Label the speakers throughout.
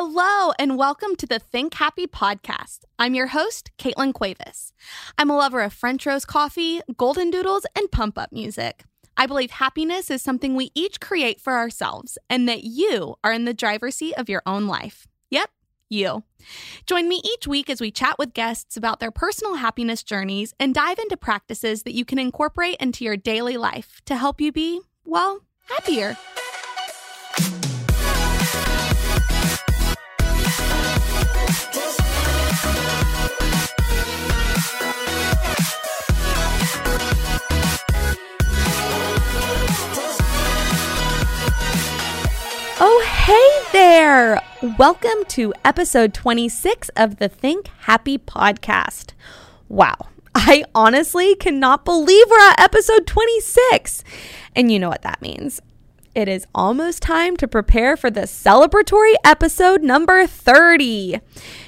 Speaker 1: Hello, and welcome to the Think Happy podcast. I'm your host, Caitlin Cuevas. I'm a lover of French roast coffee, golden doodles, and pump up music. I believe happiness is something we each create for ourselves, and that you are in the driver's seat of your own life. Yep, you. Join me each week as we chat with guests about their personal happiness journeys and dive into practices that you can incorporate into your daily life to help you be, well, happier. There! Welcome to episode 26 of the Think Happy podcast. Wow, I honestly cannot believe we're at episode 26. And you know what that means. It is almost time to prepare for the celebratory episode number 30.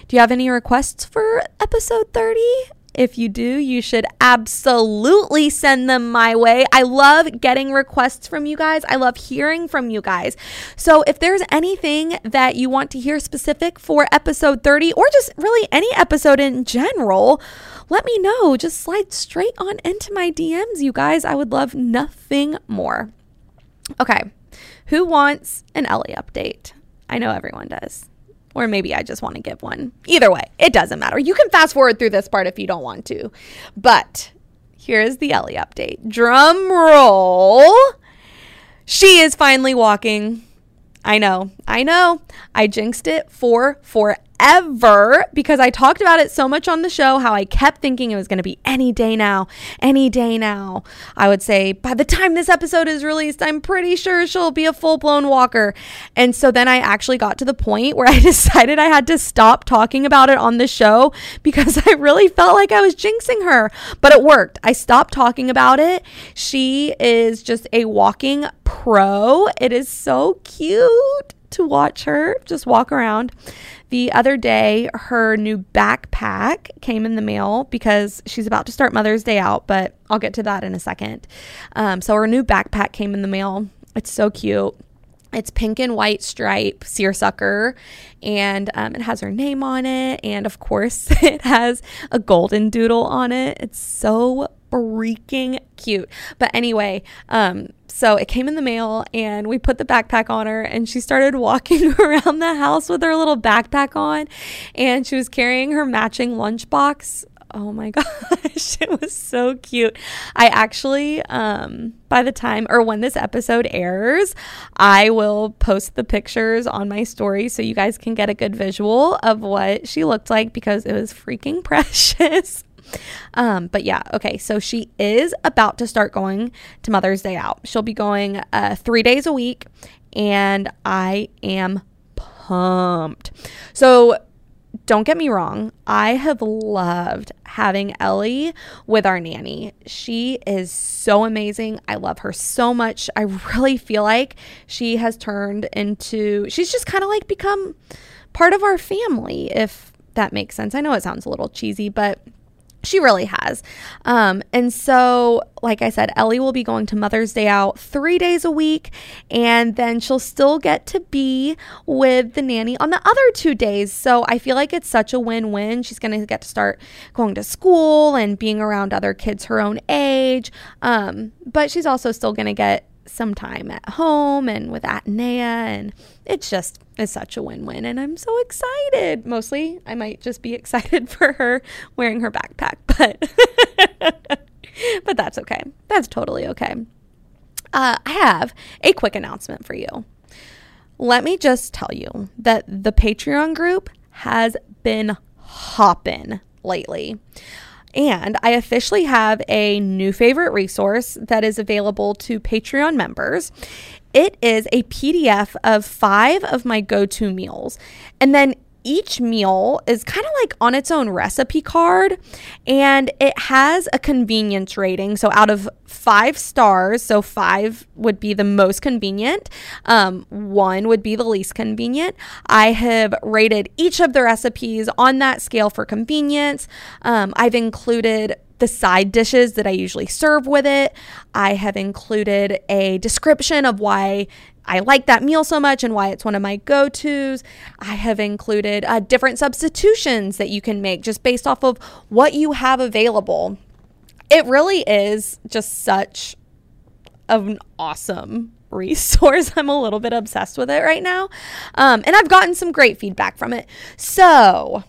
Speaker 1: Do you have any requests for episode 30? If you do, you should absolutely send them my way. I love getting requests from you guys. I love hearing from you guys. So, if there's anything that you want to hear specific for episode 30 or just really any episode in general, let me know. Just slide straight on into my DMs, you guys. I would love nothing more. Okay, who wants an Ellie update? I know everyone does. Or maybe I just want to give one. Either way, it doesn't matter. You can fast forward through this part if you don't want to. But here's the Ellie update. Drum roll. She is finally walking. I know. I know. I jinxed it for forever ever because I talked about it so much on the show how I kept thinking it was going to be any day now, any day now. I would say by the time this episode is released, I'm pretty sure she'll be a full blown walker. And so then I actually got to the point where I decided I had to stop talking about it on the show because I really felt like I was jinxing her. But it worked. I stopped talking about it. She is just a walking pro. It is so cute to watch her just walk around. The other day, her new backpack came in the mail because she's about to start Mother's Day out, but I'll get to that in a second. Um, so, her new backpack came in the mail. It's so cute. It's pink and white stripe seersucker, and um, it has her name on it. And of course, it has a golden doodle on it. It's so freaking cute. But anyway, um, so it came in the mail and we put the backpack on her and she started walking around the house with her little backpack on and she was carrying her matching lunchbox. Oh my gosh, it was so cute. I actually, um, by the time or when this episode airs, I will post the pictures on my story so you guys can get a good visual of what she looked like because it was freaking precious. Um, but yeah, okay. So she is about to start going to Mother's Day out. She'll be going uh, three days a week, and I am pumped. So don't get me wrong, I have loved having Ellie with our nanny. She is so amazing. I love her so much. I really feel like she has turned into, she's just kind of like become part of our family, if that makes sense. I know it sounds a little cheesy, but she really has. Um, and so, like I said, Ellie will be going to Mother's Day out three days a week, and then she'll still get to be with the nanny on the other two days. So I feel like it's such a win win. She's going to get to start going to school and being around other kids her own age. Um, but she's also still going to get some time at home and with Atenea and it's just it's such a win-win and I'm so excited. Mostly I might just be excited for her wearing her backpack, but but that's okay. That's totally okay. Uh, I have a quick announcement for you. Let me just tell you that the Patreon group has been hopping lately. And I officially have a new favorite resource that is available to Patreon members. It is a PDF of five of my go to meals. And then each meal is kind of like on its own recipe card and it has a convenience rating. So, out of five stars, so five would be the most convenient, um, one would be the least convenient. I have rated each of the recipes on that scale for convenience. Um, I've included the side dishes that I usually serve with it. I have included a description of why I like that meal so much and why it's one of my go tos. I have included uh, different substitutions that you can make just based off of what you have available. It really is just such an awesome resource. I'm a little bit obsessed with it right now. Um, and I've gotten some great feedback from it. So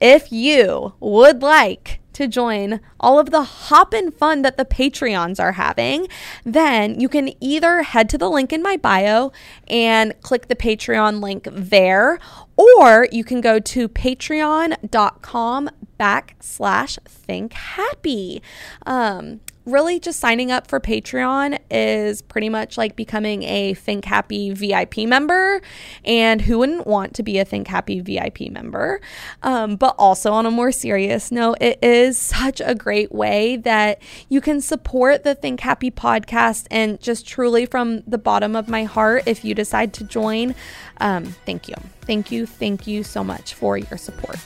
Speaker 1: if you would like to join all of the hop and fun that the Patreons are having, then you can either head to the link in my bio and click the Patreon link there, or you can go to patreon.com backslash think happy. Um, really just signing up for Patreon is pretty much like becoming a Think Happy VIP member. And who wouldn't want to be a Think Happy VIP member? Um, but also, on a more serious note, it is such a great way that you can support the Think Happy podcast. And just truly from the bottom of my heart, if you decide to join, um, thank you. Thank you. Thank you so much for your support.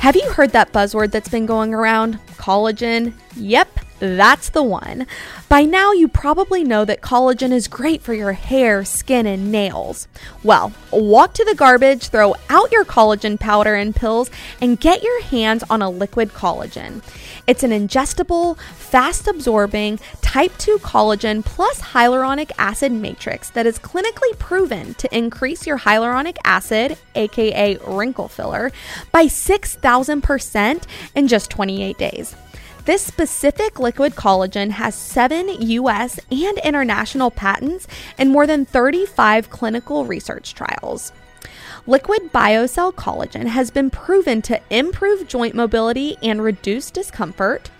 Speaker 1: Have you heard that buzzword that's been going around? Collagen? Yep, that's the one. By now, you probably know that collagen is great for your hair, skin, and nails. Well, walk to the garbage, throw out your collagen powder and pills, and get your hands on a liquid collagen. It's an ingestible, fast absorbing type 2 collagen plus hyaluronic acid matrix that is clinically proven to increase your hyaluronic acid, aka wrinkle filler, by 6,000% in just 28 days. This specific liquid collagen has seven US and international patents and more than 35 clinical research trials. Liquid BioCell collagen has been proven to improve joint mobility and reduce discomfort,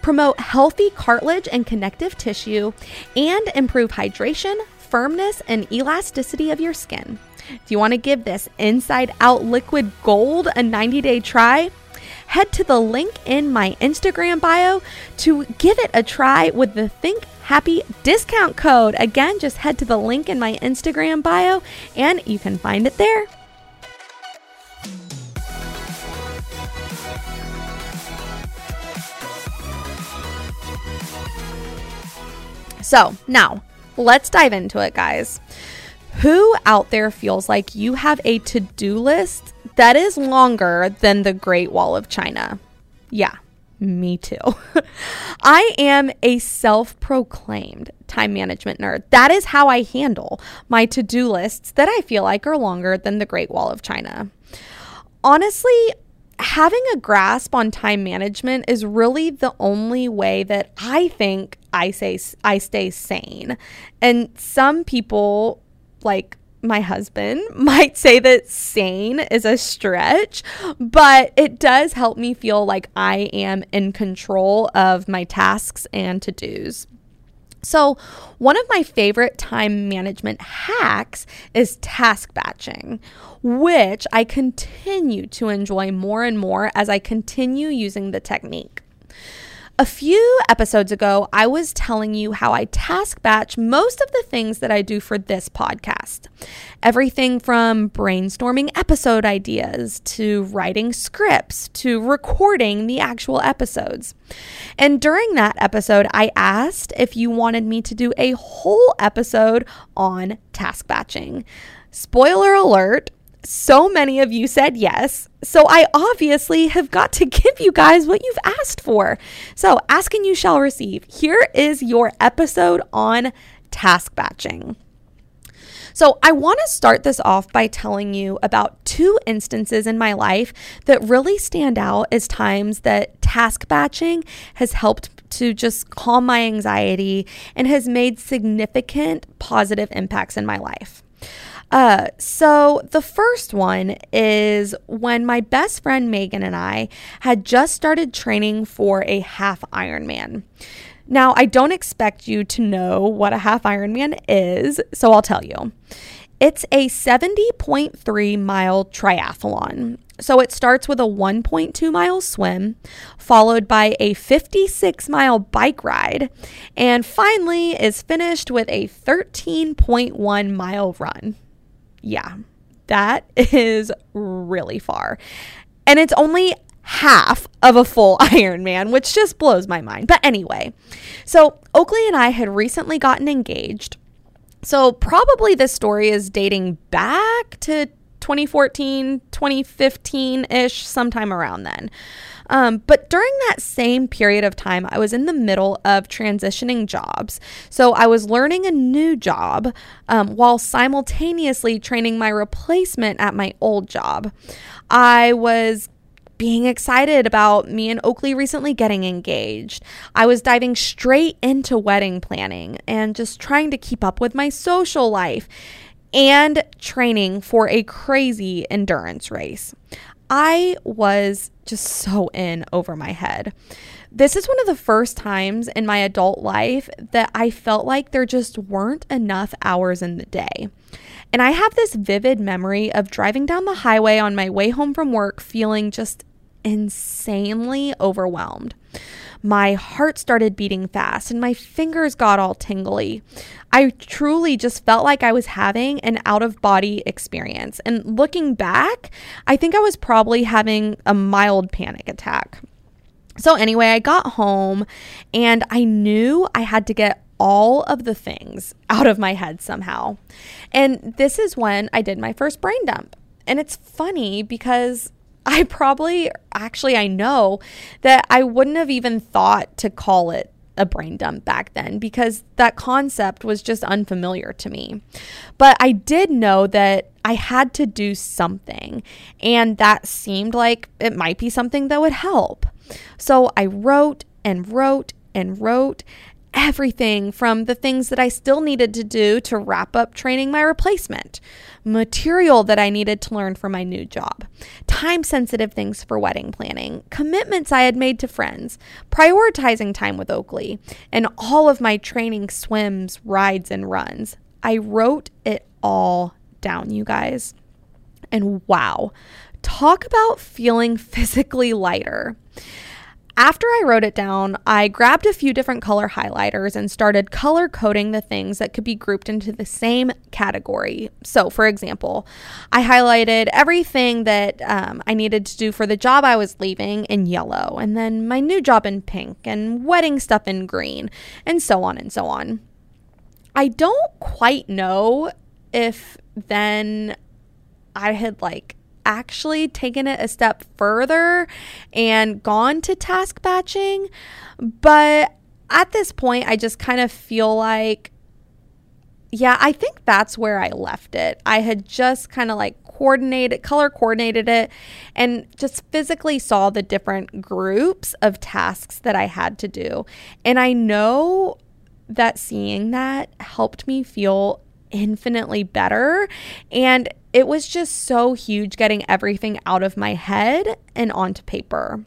Speaker 1: promote healthy cartilage and connective tissue, and improve hydration, firmness, and elasticity of your skin. If you want to give this inside out liquid gold a 90 day try, head to the link in my Instagram bio to give it a try with the Think Happy discount code. Again, just head to the link in my Instagram bio and you can find it there. So, now let's dive into it, guys. Who out there feels like you have a to do list that is longer than the Great Wall of China. Yeah, me too. I am a self proclaimed time management nerd. That is how I handle my to do lists that I feel like are longer than the Great Wall of China. Honestly, having a grasp on time management is really the only way that I think I say I stay sane. And some people like my husband might say that sane is a stretch, but it does help me feel like I am in control of my tasks and to dos. So, one of my favorite time management hacks is task batching, which I continue to enjoy more and more as I continue using the technique. A few episodes ago, I was telling you how I task batch most of the things that I do for this podcast. Everything from brainstorming episode ideas to writing scripts to recording the actual episodes. And during that episode, I asked if you wanted me to do a whole episode on task batching. Spoiler alert, so many of you said yes. So I obviously have got to give you guys what you've asked for. So, ask and you shall receive. Here is your episode on task batching. So, I want to start this off by telling you about two instances in my life that really stand out as times that task batching has helped to just calm my anxiety and has made significant positive impacts in my life. Uh, so the first one is when my best friend Megan and I had just started training for a half Ironman. Now, I don't expect you to know what a half Ironman is, so I'll tell you. It's a 70.3 mile triathlon. So it starts with a 1.2 mile swim, followed by a 56 mile bike ride, and finally is finished with a 13.1 mile run yeah, that is really far. And it's only half of a full Ironman, which just blows my mind. But anyway, so Oakley and I had recently gotten engaged. So probably this story is dating back to 2014, 2015 ish, sometime around then. Um, but during that same period of time, I was in the middle of transitioning jobs. So I was learning a new job um, while simultaneously training my replacement at my old job. I was being excited about me and Oakley recently getting engaged. I was diving straight into wedding planning and just trying to keep up with my social life and training for a crazy endurance race. I was just so in over my head. This is one of the first times in my adult life that I felt like there just weren't enough hours in the day. And I have this vivid memory of driving down the highway on my way home from work feeling just insanely overwhelmed. My heart started beating fast and my fingers got all tingly. I truly just felt like I was having an out of body experience. And looking back, I think I was probably having a mild panic attack. So, anyway, I got home and I knew I had to get all of the things out of my head somehow. And this is when I did my first brain dump. And it's funny because I probably, actually, I know that I wouldn't have even thought to call it a brain dump back then because that concept was just unfamiliar to me. But I did know that I had to do something, and that seemed like it might be something that would help. So I wrote and wrote and wrote everything from the things that I still needed to do to wrap up training my replacement, material that I needed to learn for my new job, time sensitive things for wedding planning, commitments I had made to friends, prioritizing time with Oakley, and all of my training swims, rides, and runs. I wrote it all down, you guys. And wow, talk about feeling physically lighter. After I wrote it down, I grabbed a few different color highlighters and started color coding the things that could be grouped into the same category. So, for example, I highlighted everything that um, I needed to do for the job I was leaving in yellow, and then my new job in pink, and wedding stuff in green, and so on and so on. I don't quite know if then I had like actually taken it a step further and gone to task batching. But at this point, I just kind of feel like, yeah, I think that's where I left it. I had just kind of like coordinated, color coordinated it, and just physically saw the different groups of tasks that I had to do. And I know that seeing that helped me feel infinitely better. And it was just so huge getting everything out of my head and onto paper.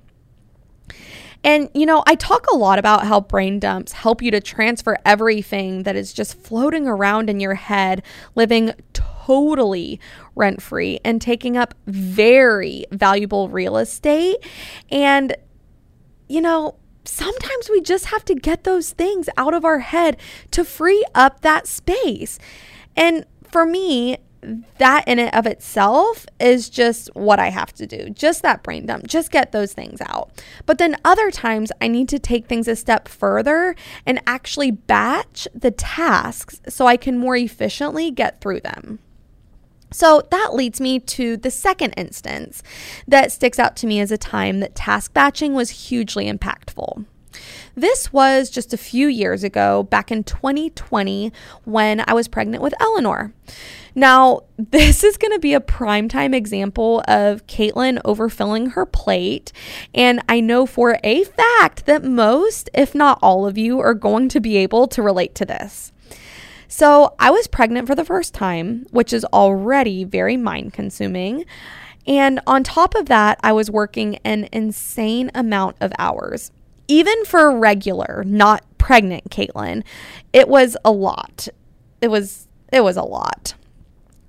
Speaker 1: And, you know, I talk a lot about how brain dumps help you to transfer everything that is just floating around in your head, living totally rent free and taking up very valuable real estate. And, you know, sometimes we just have to get those things out of our head to free up that space. And for me, that in it of itself is just what I have to do. Just that brain dump, just get those things out. But then other times I need to take things a step further and actually batch the tasks so I can more efficiently get through them. So that leads me to the second instance that sticks out to me as a time that task batching was hugely impactful. This was just a few years ago, back in 2020, when I was pregnant with Eleanor. Now, this is going to be a primetime example of Caitlin overfilling her plate. And I know for a fact that most, if not all of you, are going to be able to relate to this. So, I was pregnant for the first time, which is already very mind consuming. And on top of that, I was working an insane amount of hours even for regular, not pregnant Caitlin, it was a lot. It was it was a lot.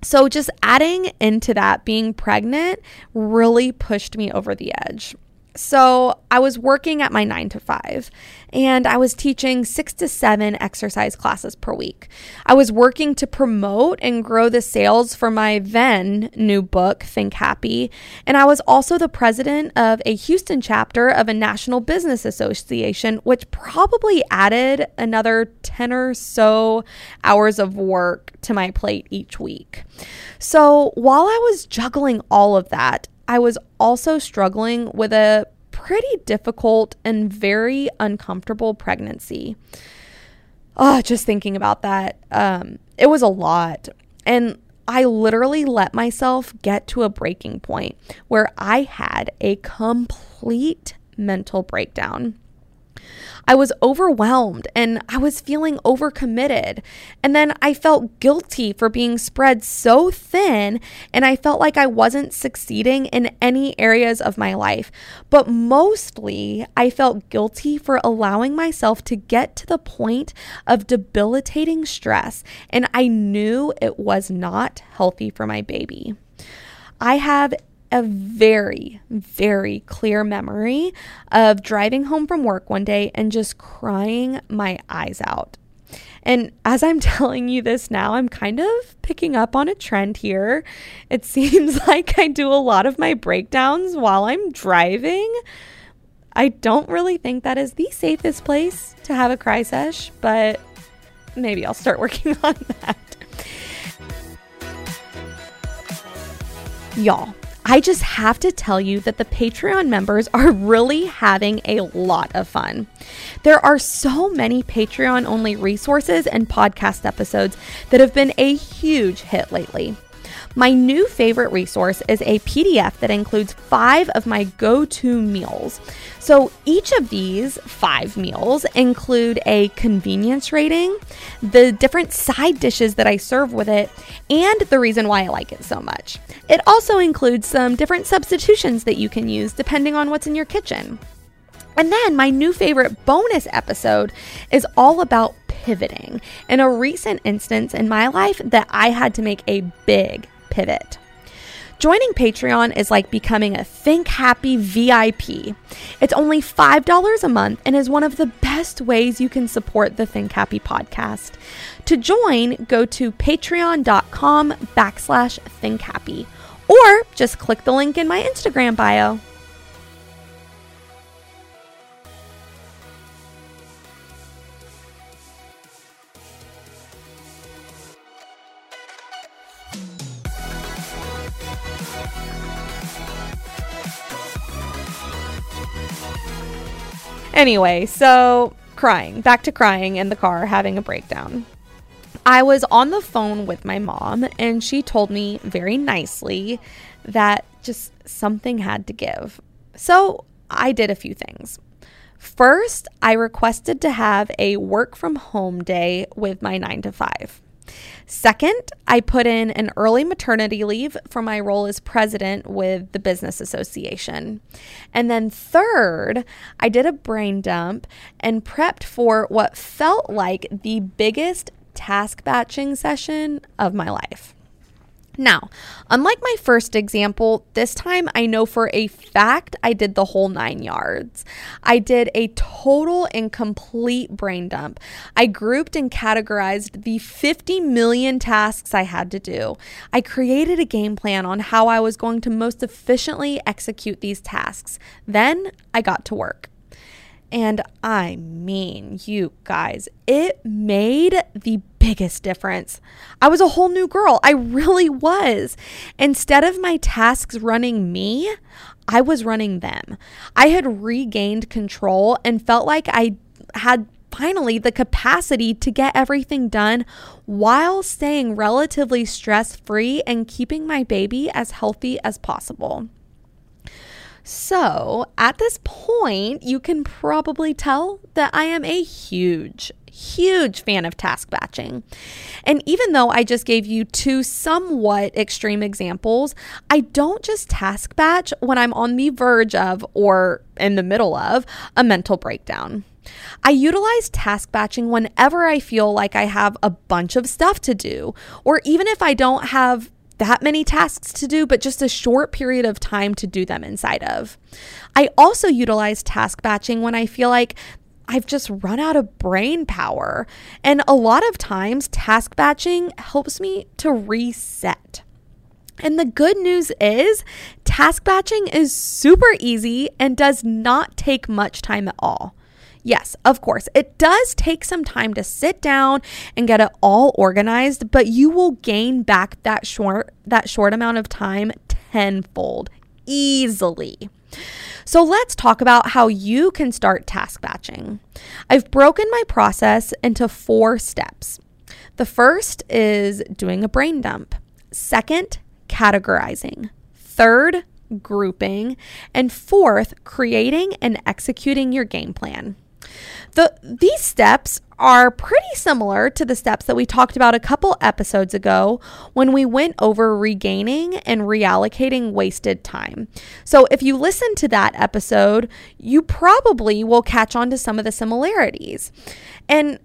Speaker 1: So just adding into that being pregnant really pushed me over the edge. So I was working at my nine to five and I was teaching six to seven exercise classes per week. I was working to promote and grow the sales for my then new book, Think Happy. And I was also the president of a Houston chapter of a national business association, which probably added another 10 or so hours of work to my plate each week. So while I was juggling all of that, I was also struggling with a pretty difficult and very uncomfortable pregnancy. Oh, just thinking about that, um, it was a lot. And I literally let myself get to a breaking point where I had a complete mental breakdown. I was overwhelmed and I was feeling overcommitted. And then I felt guilty for being spread so thin, and I felt like I wasn't succeeding in any areas of my life. But mostly, I felt guilty for allowing myself to get to the point of debilitating stress, and I knew it was not healthy for my baby. I have a very, very clear memory of driving home from work one day and just crying my eyes out. And as I'm telling you this now, I'm kind of picking up on a trend here. It seems like I do a lot of my breakdowns while I'm driving. I don't really think that is the safest place to have a cry sesh, but maybe I'll start working on that. Y'all, I just have to tell you that the Patreon members are really having a lot of fun. There are so many Patreon only resources and podcast episodes that have been a huge hit lately. My new favorite resource is a PDF that includes five of my go to meals. So each of these five meals include a convenience rating, the different side dishes that I serve with it, and the reason why I like it so much. It also includes some different substitutions that you can use depending on what's in your kitchen. And then my new favorite bonus episode is all about pivoting in a recent instance in my life that I had to make a big pivot. Joining Patreon is like becoming a Think Happy VIP. It's only $5 a month and is one of the best ways you can support the Think Happy podcast. To join, go to patreon.com backslash Think Happy or just click the link in my Instagram bio. Anyway, so crying, back to crying in the car, having a breakdown. I was on the phone with my mom, and she told me very nicely that just something had to give. So I did a few things. First, I requested to have a work from home day with my nine to five. Second, I put in an early maternity leave for my role as president with the business association. And then third, I did a brain dump and prepped for what felt like the biggest task batching session of my life. Now, unlike my first example, this time I know for a fact I did the whole nine yards. I did a total and complete brain dump. I grouped and categorized the 50 million tasks I had to do. I created a game plan on how I was going to most efficiently execute these tasks. Then I got to work. And I mean, you guys, it made the biggest difference. I was a whole new girl. I really was. Instead of my tasks running me, I was running them. I had regained control and felt like I had finally the capacity to get everything done while staying relatively stress free and keeping my baby as healthy as possible. So, at this point, you can probably tell that I am a huge, huge fan of task batching. And even though I just gave you two somewhat extreme examples, I don't just task batch when I'm on the verge of or in the middle of a mental breakdown. I utilize task batching whenever I feel like I have a bunch of stuff to do, or even if I don't have that many tasks to do, but just a short period of time to do them inside of. I also utilize task batching when I feel like I've just run out of brain power. And a lot of times, task batching helps me to reset. And the good news is, task batching is super easy and does not take much time at all. Yes, of course, it does take some time to sit down and get it all organized, but you will gain back that short that short amount of time tenfold easily. So let's talk about how you can start task batching. I've broken my process into four steps. The first is doing a brain dump. Second, categorizing. Third, grouping. And fourth, creating and executing your game plan. The, these steps are pretty similar to the steps that we talked about a couple episodes ago when we went over regaining and reallocating wasted time. So, if you listen to that episode, you probably will catch on to some of the similarities. And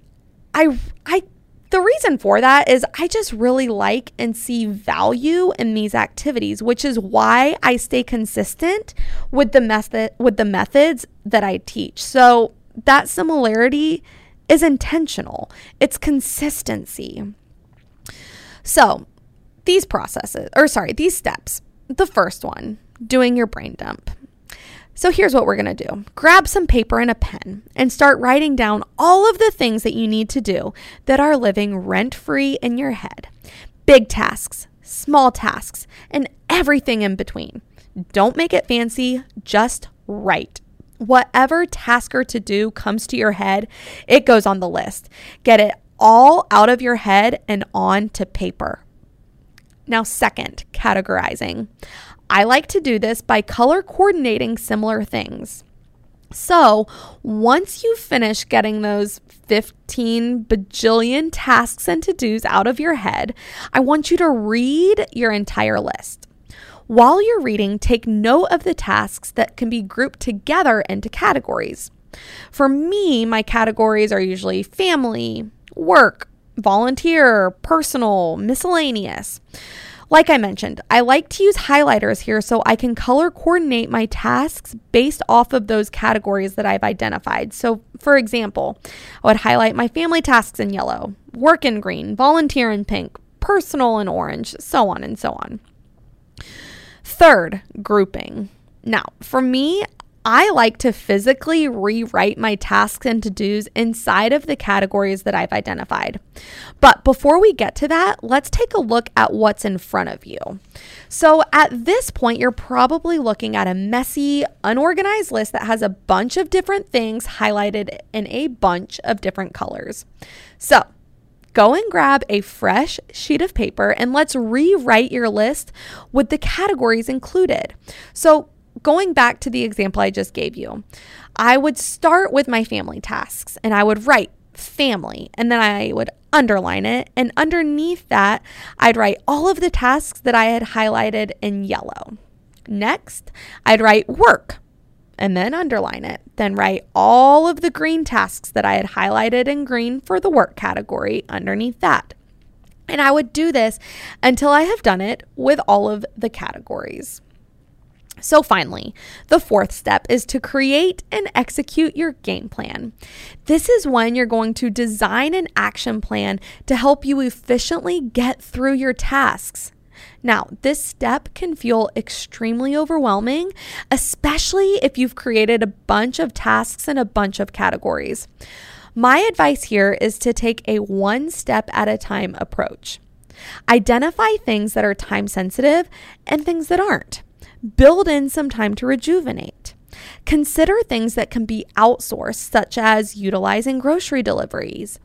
Speaker 1: I, I, the reason for that is I just really like and see value in these activities, which is why I stay consistent with the method with the methods that I teach. So, that similarity is intentional, it's consistency. So, these processes, or sorry, these steps. The first one, doing your brain dump. So here's what we're going to do grab some paper and a pen and start writing down all of the things that you need to do that are living rent free in your head big tasks, small tasks, and everything in between. Don't make it fancy, just write. Whatever task or to do comes to your head, it goes on the list. Get it all out of your head and on to paper. Now, second, categorizing. I like to do this by color coordinating similar things. So, once you finish getting those 15 bajillion tasks and to dos out of your head, I want you to read your entire list. While you're reading, take note of the tasks that can be grouped together into categories. For me, my categories are usually family, work, volunteer, personal, miscellaneous. Like I mentioned, I like to use highlighters here so I can color coordinate my tasks based off of those categories that I've identified. So, for example, I would highlight my family tasks in yellow, work in green, volunteer in pink, personal in orange, so on and so on. Third, grouping. Now, for me, I like to physically rewrite my tasks and to dos inside of the categories that I've identified. But before we get to that, let's take a look at what's in front of you. So, at this point, you're probably looking at a messy, unorganized list that has a bunch of different things highlighted in a bunch of different colors. So, go and grab a fresh sheet of paper and let's rewrite your list with the categories included. So, going back to the example I just gave you, I would start with my family tasks and I would write family and then I would underline it. And underneath that, I'd write all of the tasks that I had highlighted in yellow. Next, I'd write work and then underline it. Then write all of the green tasks that I had highlighted in green for the work category underneath that. And I would do this until I have done it with all of the categories. So, finally, the fourth step is to create and execute your game plan. This is when you're going to design an action plan to help you efficiently get through your tasks. Now, this step can feel extremely overwhelming, especially if you've created a bunch of tasks and a bunch of categories. My advice here is to take a one step at a time approach. Identify things that are time sensitive and things that aren't. Build in some time to rejuvenate. Consider things that can be outsourced, such as utilizing grocery deliveries,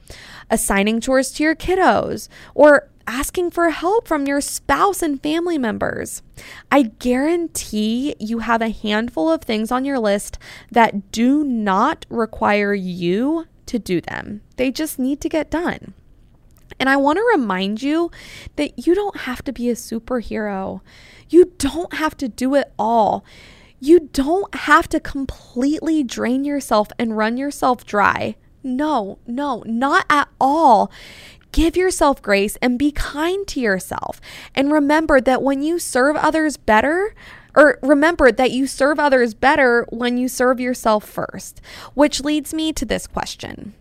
Speaker 1: assigning chores to your kiddos, or asking for help from your spouse and family members. I guarantee you have a handful of things on your list that do not require you to do them, they just need to get done. And I want to remind you that you don't have to be a superhero. You don't have to do it all. You don't have to completely drain yourself and run yourself dry. No, no, not at all. Give yourself grace and be kind to yourself. And remember that when you serve others better, or remember that you serve others better when you serve yourself first, which leads me to this question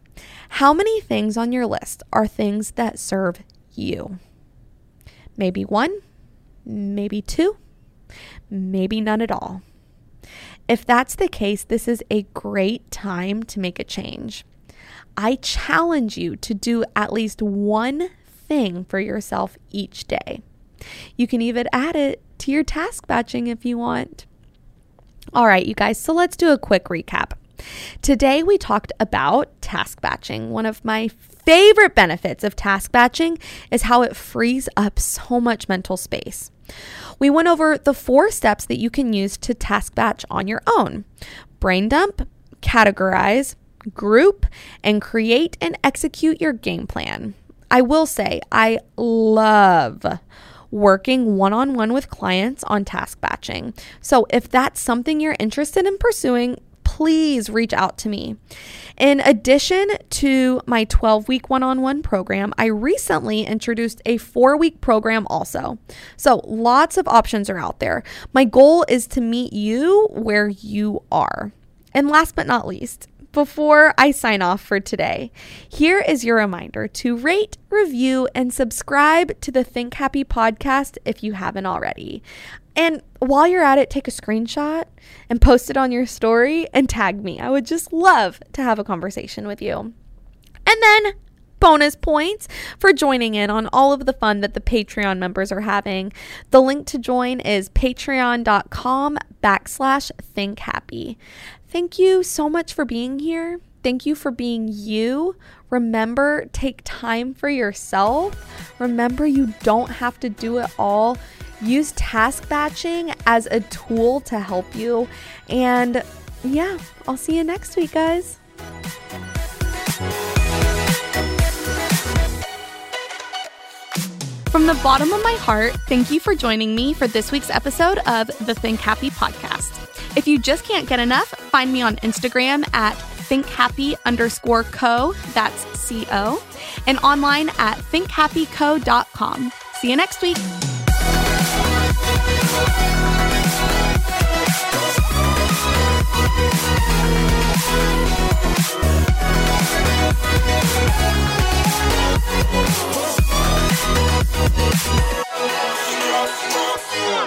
Speaker 1: How many things on your list are things that serve you? Maybe one, maybe two, maybe none at all. If that's the case, this is a great time to make a change. I challenge you to do at least one thing for yourself each day. You can even add it to your task batching if you want. All right, you guys, so let's do a quick recap. Today we talked about task batching. One of my favorite benefits of task batching is how it frees up so much mental space. We went over the four steps that you can use to task batch on your own brain dump, categorize, group, and create and execute your game plan. I will say, I love working one on one with clients on task batching. So if that's something you're interested in pursuing, please reach out to me. In addition to my 12 week one on one program, I recently introduced a four week program also. So lots of options are out there. My goal is to meet you where you are. And last but not least, before I sign off for today, here is your reminder to rate, review, and subscribe to the Think Happy podcast if you haven't already. And while you're at it, take a screenshot and post it on your story and tag me. I would just love to have a conversation with you. And then bonus points for joining in on all of the fun that the Patreon members are having. The link to join is patreon.com backslash think happy. Thank you so much for being here. Thank you for being you. Remember, take time for yourself. Remember, you don't have to do it all use task batching as a tool to help you. And yeah, I'll see you next week, guys. From the bottom of my heart, thank you for joining me for this week's episode of the Think Happy podcast. If you just can't get enough, find me on Instagram at thinkhappy underscore co, that's C O, and online at thinkhappyco.com. See you next week. Yeah.